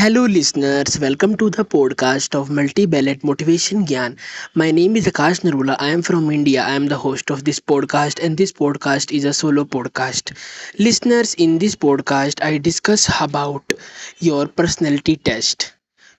Hello, listeners. Welcome to the podcast of Multi Ballet Motivation Gyan. My name is Akash Narula. I am from India. I am the host of this podcast, and this podcast is a solo podcast. Listeners, in this podcast, I discuss about your personality test.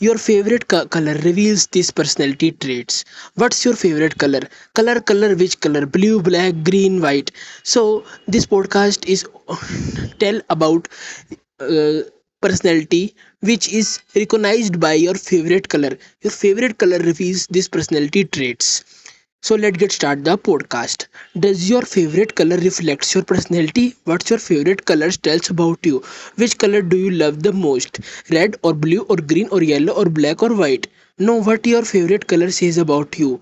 Your favorite co- color reveals these personality traits. What's your favorite color? Color, color, which color? Blue, black, green, white. So, this podcast is tell about uh, personality which is recognized by your favorite color. Your favorite color reveals these personality traits. So let's get start the podcast. Does your favorite color reflects your personality? What's your favorite color tells about you? Which color do you love the most? Red or blue or green or yellow or black or white? Know what your favorite color says about you.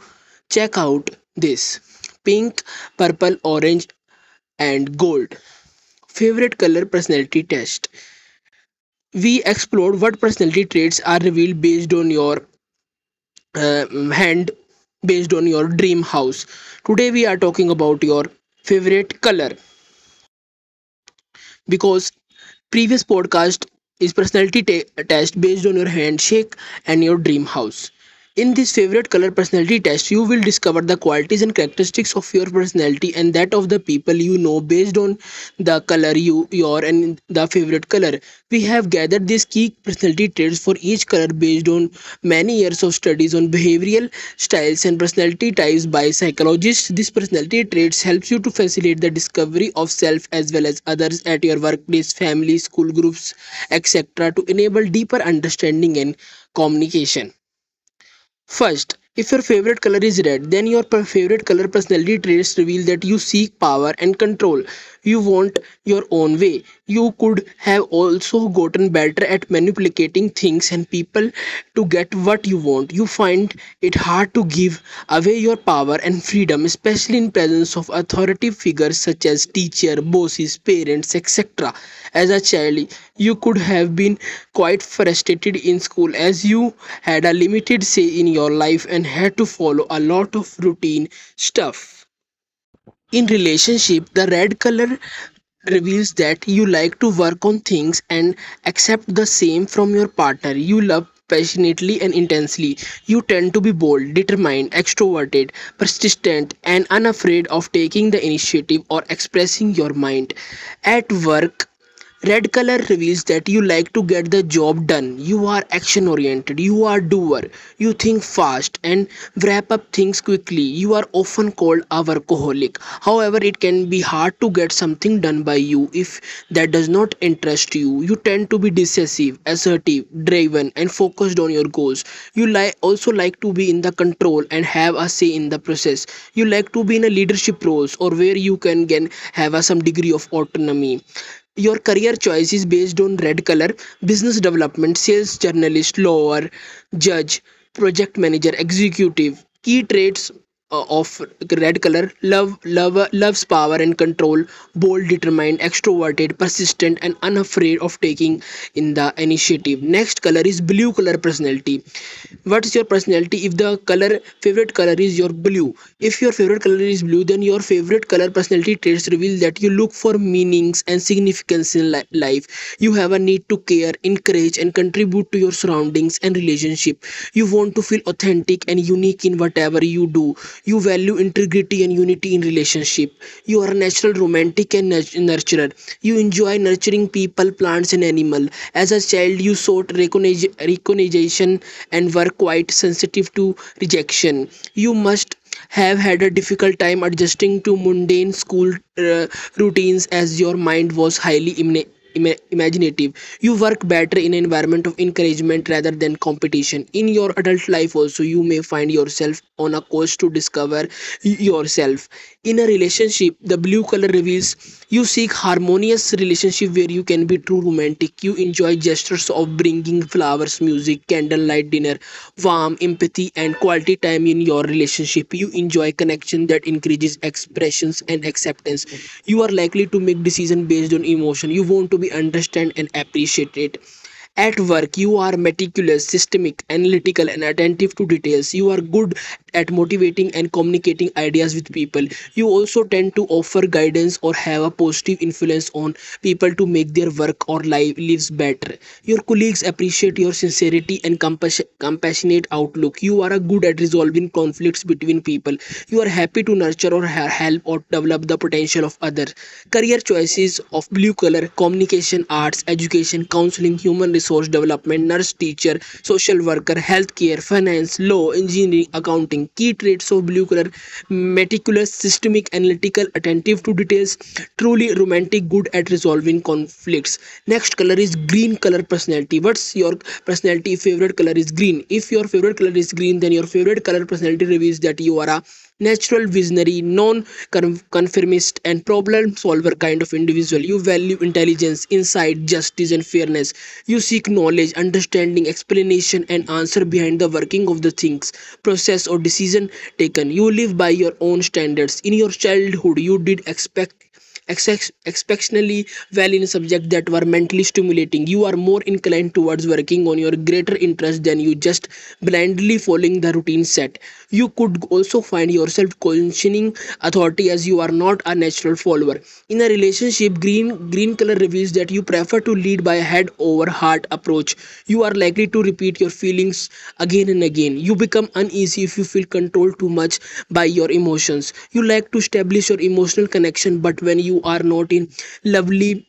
Check out this. Pink purple orange and gold. Favorite color personality test we explored what personality traits are revealed based on your uh, hand based on your dream house. Today we are talking about your favorite color. Because previous podcast is personality ta- test based on your handshake and your dream house in this favorite color personality test, you will discover the qualities and characteristics of your personality and that of the people you know based on the color you your and the favorite color. We have gathered these key personality traits for each color based on many years of studies on behavioral styles and personality types by psychologists. These personality traits helps you to facilitate the discovery of self as well as others at your workplace, family, school groups, etc. to enable deeper understanding and communication. First, if your favorite color is red, then your favorite color personality traits reveal that you seek power and control. You want your own way. You could have also gotten better at manipulating things and people to get what you want. You find it hard to give away your power and freedom, especially in presence of authoritative figures such as teacher, bosses, parents, etc. As a child, you could have been quite frustrated in school as you had a limited say in your life and had to follow a lot of routine stuff. In relationship, the red color reveals that you like to work on things and accept the same from your partner. You love passionately and intensely. You tend to be bold, determined, extroverted, persistent, and unafraid of taking the initiative or expressing your mind. At work, Red color reveals that you like to get the job done. You are action oriented. You are doer. You think fast and wrap up things quickly. You are often called a workaholic. However, it can be hard to get something done by you if that does not interest you. You tend to be decisive, assertive, driven, and focused on your goals. You like also like to be in the control and have a say in the process. You like to be in a leadership roles or where you can again have a some degree of autonomy your career choice is based on red color business development sales journalist lawyer judge project manager executive key traits uh, of red color love love loves power and control bold determined extroverted persistent and unafraid of taking in the initiative. Next color is blue color personality. What is your personality? If the color favorite color is your blue. If your favorite color is blue then your favorite color personality traits reveal that you look for meanings and significance in li- life. You have a need to care encourage and contribute to your surroundings and relationship. You want to feel authentic and unique in whatever you do you value integrity and unity in relationship. You are a natural romantic and nurturer. You enjoy nurturing people plants and animal. As a child you sought recognition and were quite sensitive to rejection. You must have had a difficult time adjusting to mundane school uh, routines as your mind was highly imaginative. You work better in an environment of encouragement rather than competition. In your adult life also you may find yourself on a course to discover yourself. In a relationship the blue color reveals you seek harmonious relationship where you can be true romantic. You enjoy gestures of bringing flowers music candlelight dinner warm empathy and quality time in your relationship. You enjoy connection that increases expressions and acceptance. You are likely to make decision based on emotion. You want to be understand and appreciated At work, you are meticulous, systemic, analytical, and attentive to details. You are good at motivating and communicating ideas with people. You also tend to offer guidance or have a positive influence on people to make their work or lives better. Your colleagues appreciate your sincerity and compas- compassionate outlook. You are good at resolving conflicts between people. You are happy to nurture or help or develop the potential of others. Career choices of blue color, communication, arts, education, counseling, human resource development, nurse, teacher, social worker, healthcare, finance, law, engineering, accounting. Key traits of blue color meticulous, systemic, analytical, attentive to details, truly romantic, good at resolving conflicts. Next color is green color personality. What's your personality favorite color is green? If your favorite color is green, then your favorite color personality reveals that you are a natural visionary non-conformist and problem solver kind of individual. You value intelligence insight justice and fairness. You seek knowledge understanding explanation and answer behind the working of the things process or decision taken. You live by your own standards. In your childhood you did expect exceptionally well in subjects that were mentally stimulating. You are more inclined towards working on your greater interest than you just blindly following the routine set you could also find yourself questioning authority as you are not a natural follower. In a relationship green green color reveals that you prefer to lead by a head over heart approach. You are likely to repeat your feelings again and again. You become uneasy if you feel controlled too much by your emotions. You like to establish your emotional connection but when you are not in lovely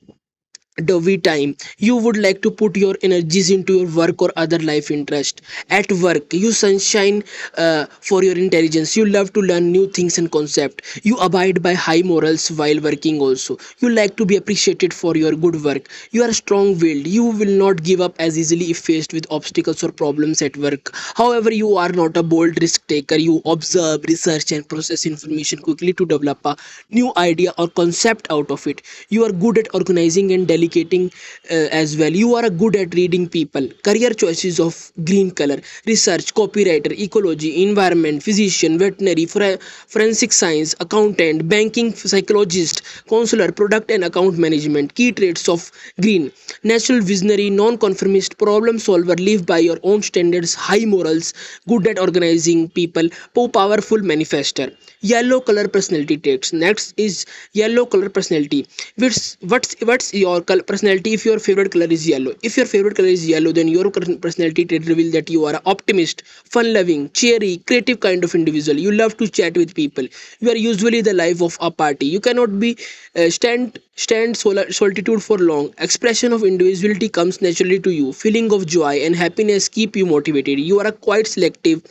dovey time. You would like to put your energies into your work or other life interest. At work you sunshine uh, for your intelligence. You love to learn new things and concept. You abide by high morals while working also. You like to be appreciated for your good work. You are strong willed you will not give up as easily if faced with obstacles or problems at work. However you are not a bold risk taker. You observe research and process information quickly to develop a new idea or concept out of it. You are good at organizing and delegating uh, as well. You are good at reading people. Career choices of green color research copywriter ecology environment physician veterinary forensic science accountant banking psychologist counselor product and account management. Key traits of green. Natural visionary non-conformist problem solver live by your own standards high morals good at organizing people po- powerful manifester yellow color personality traits next is yellow color personality. What's what's what's your color personality? If your favorite color is yellow. If your favorite color is yellow then your personality trait reveal that you are an optimist fun loving cheery creative kind of individual. You love to chat with people. You are usually the life of a party. You cannot be uh, stand stand sol- solitude for long. Expression of individuality comes naturally to you. Feeling of joy and happiness keep you motivated. You are a quite selective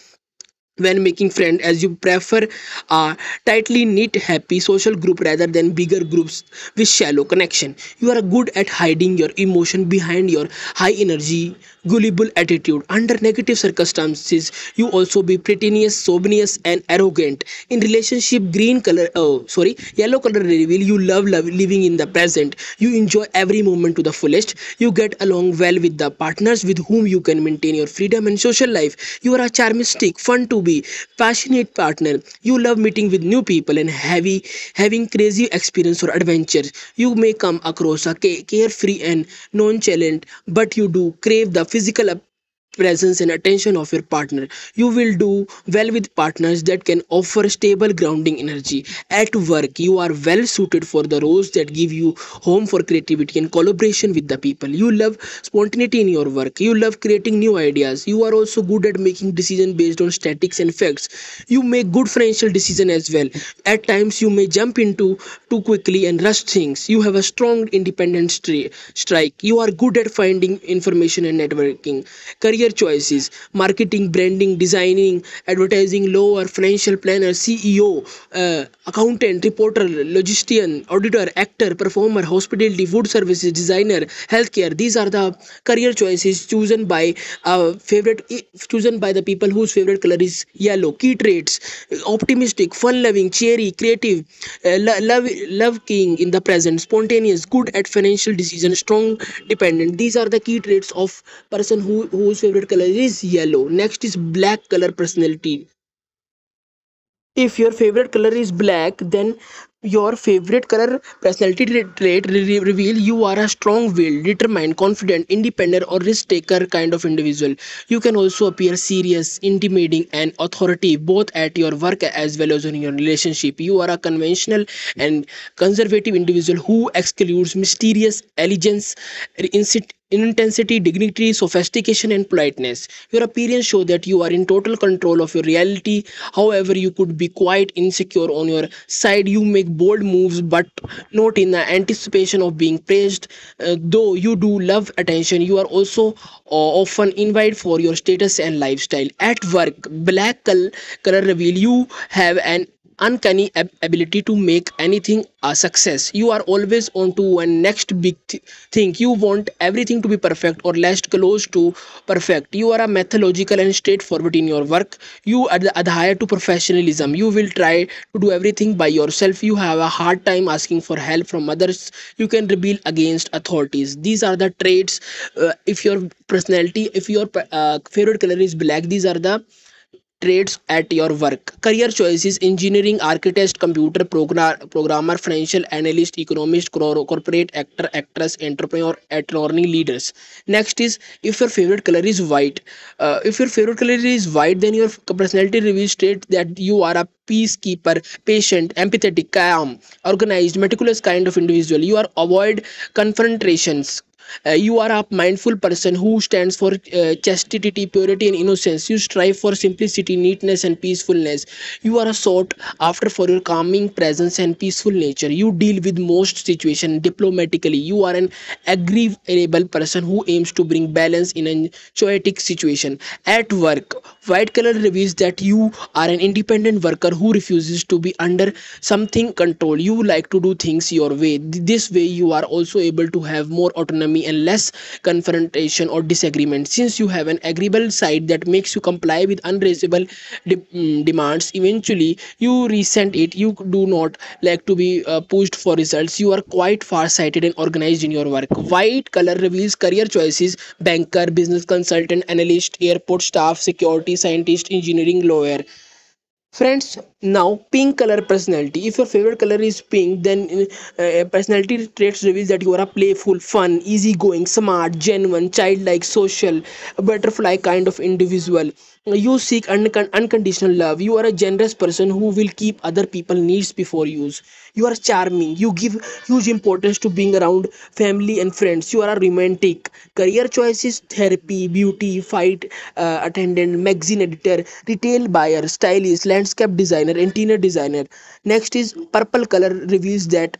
when making friends as you prefer a tightly knit happy social group rather than bigger groups with shallow connection. You are good at hiding your emotion behind your high energy gullible attitude. Under negative circumstances you also be pretentious sobrious and arrogant. In relationship green color oh sorry yellow color reveal you love, love living in the present. You enjoy every moment to the fullest. You get along well with the partners with whom you can maintain your freedom and social life. You are a charmistic fun to be passionate partner. You love meeting with new people and heavy having crazy experience or adventure. You may come across a carefree and nonchalant but you do crave the physical presence and attention of your partner. You will do well with partners that can offer stable grounding energy. At work you are well suited for the roles that give you home for creativity and collaboration with the people. You love spontaneity in your work. You love creating new ideas. You are also good at making decisions based on statistics and facts. You make good financial decisions as well. At times you may jump into too quickly and rush things. You have a strong independent stri- strike. You are good at finding information and networking. Career choices marketing branding designing advertising law or financial planner ceo uh, accountant reporter logistician auditor actor performer hospitality food services designer healthcare. These are the career choices chosen by uh, favorite chosen by the people whose favorite color is yellow. Key traits optimistic fun loving cheery creative uh, lo- love love king in the present spontaneous good at financial decisions strong dependent. These are the key traits of person who whose favorite color is yellow. Next is black color personality. If your favorite color is black then your favorite color personality tra- trait re- reveal you are a strong-willed determined confident independent or risk taker kind of individual. You can also appear serious intimidating and authority both at your work as well as in your relationship. You are a conventional and conservative individual who excludes mysterious elegance insit- intensity dignity sophistication and politeness. Your appearance show that you are in total control of your reality. However you could be quite insecure on your side. You make bold moves but not in the anticipation of being praised. Uh, though you do love attention you are also uh, often invited for your status and lifestyle. At work black color reveal you have an uncanny ab- ability to make anything a success. You are always on to one next big th- thing. You want everything to be perfect or less close to perfect. You are a methodological and straightforward in your work. You ad- adhere to professionalism. You will try to do everything by yourself. You have a hard time asking for help from others. You can rebel against authorities. These are the traits uh, if your personality if your uh, favorite color is black these are the trades at your work. Career choices engineering architect computer program, programmer financial analyst economist cor- corporate actor actress entrepreneur attorney leaders. Next is if your favorite color is white uh, if your favorite color is white then your personality reveals state that you are a peacekeeper patient empathetic calm organized meticulous kind of individual. You are avoid confrontations uh, you are a mindful person who stands for uh, chastity, purity, and innocence. You strive for simplicity, neatness, and peacefulness. You are a sought after for your calming presence and peaceful nature. You deal with most situations diplomatically. You are an agreeable person who aims to bring balance in a chaotic situation. At work, white color reveals that you are an independent worker who refuses to be under something control. You like to do things your way. This way, you are also able to have more autonomy and less confrontation or disagreement. Since you have an agreeable side that makes you comply with unreasonable de- mm, demands eventually you resent it. You do not like to be uh, pushed for results. You are quite far-sighted and organized in your work. White color reveals career choices. Banker business consultant analyst airport staff security scientist engineering lawyer Friends, now pink color personality. If your favorite color is pink, then uh, personality traits reveals that you are a playful, fun, easygoing, smart, genuine, childlike, social, butterfly kind of individual. You seek uncon- unconditional love. You are a generous person who will keep other people needs before yours. You are charming. You give huge importance to being around family and friends. You are a romantic. Career choices: therapy, beauty, fight uh, attendant, magazine editor, retail buyer, stylist, landscape designer, interior designer. Next is purple color reveals that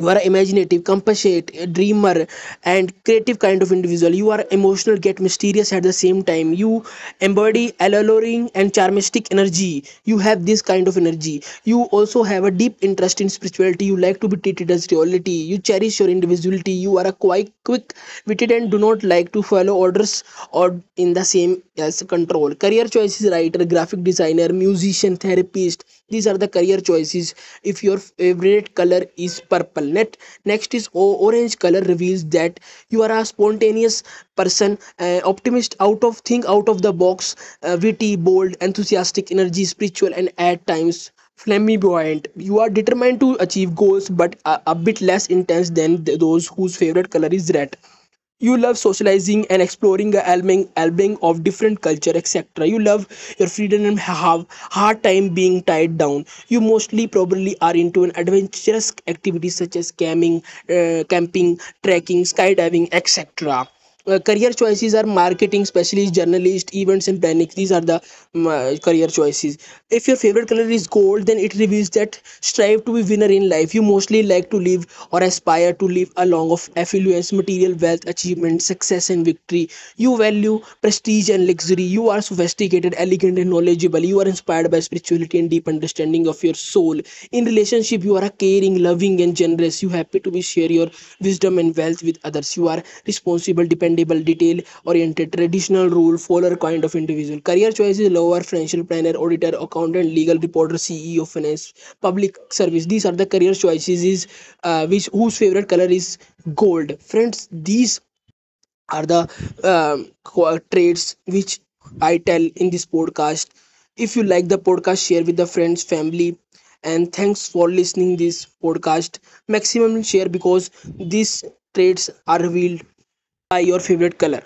you are imaginative compassionate dreamer and creative kind of individual. You are emotional yet mysterious at the same time. You embody alluring and charmistic energy. You have this kind of energy. You also have a deep interest in spirituality. You like to be treated as reality. You cherish your individuality. You are a quite quick witted and do not like to follow orders or in the same as control. Career choices writer graphic designer musician therapist these are the career choices. If your favorite color is purple net. Next is orange color reveals that you are a spontaneous person uh, optimist out of think out of the box uh, witty bold enthusiastic energy spiritual and at times flamboyant. You are determined to achieve goals but a, a bit less intense than th- those whose favorite color is red you love socializing and exploring the album of different culture etc you love your freedom and have hard time being tied down. You mostly probably are into an adventurous activities such as camping uh, camping trekking skydiving etc uh, career choices are marketing specialist journalist events and planning. These are the um, uh, career choices. If your favorite color is gold then it reveals that strive to be winner in life. You mostly like to live or aspire to live a long of affluence material wealth achievement success and victory. You value prestige and luxury. You are sophisticated elegant and knowledgeable. You are inspired by spirituality and deep understanding of your soul. In relationship you are a caring loving and generous. You happy to be share your wisdom and wealth with others. You are responsible dependable detail oriented traditional rule follower kind of individual. Career choices lower financial planner auditor accountant legal reporter ceo finance public service. These are the career choices is uh, which whose favorite color is gold. Friends these are the qua- traits which I tell in this podcast. If you like the podcast, share with the friends, family, and thanks for listening this podcast. Maximum share because these traits are revealed your favorite color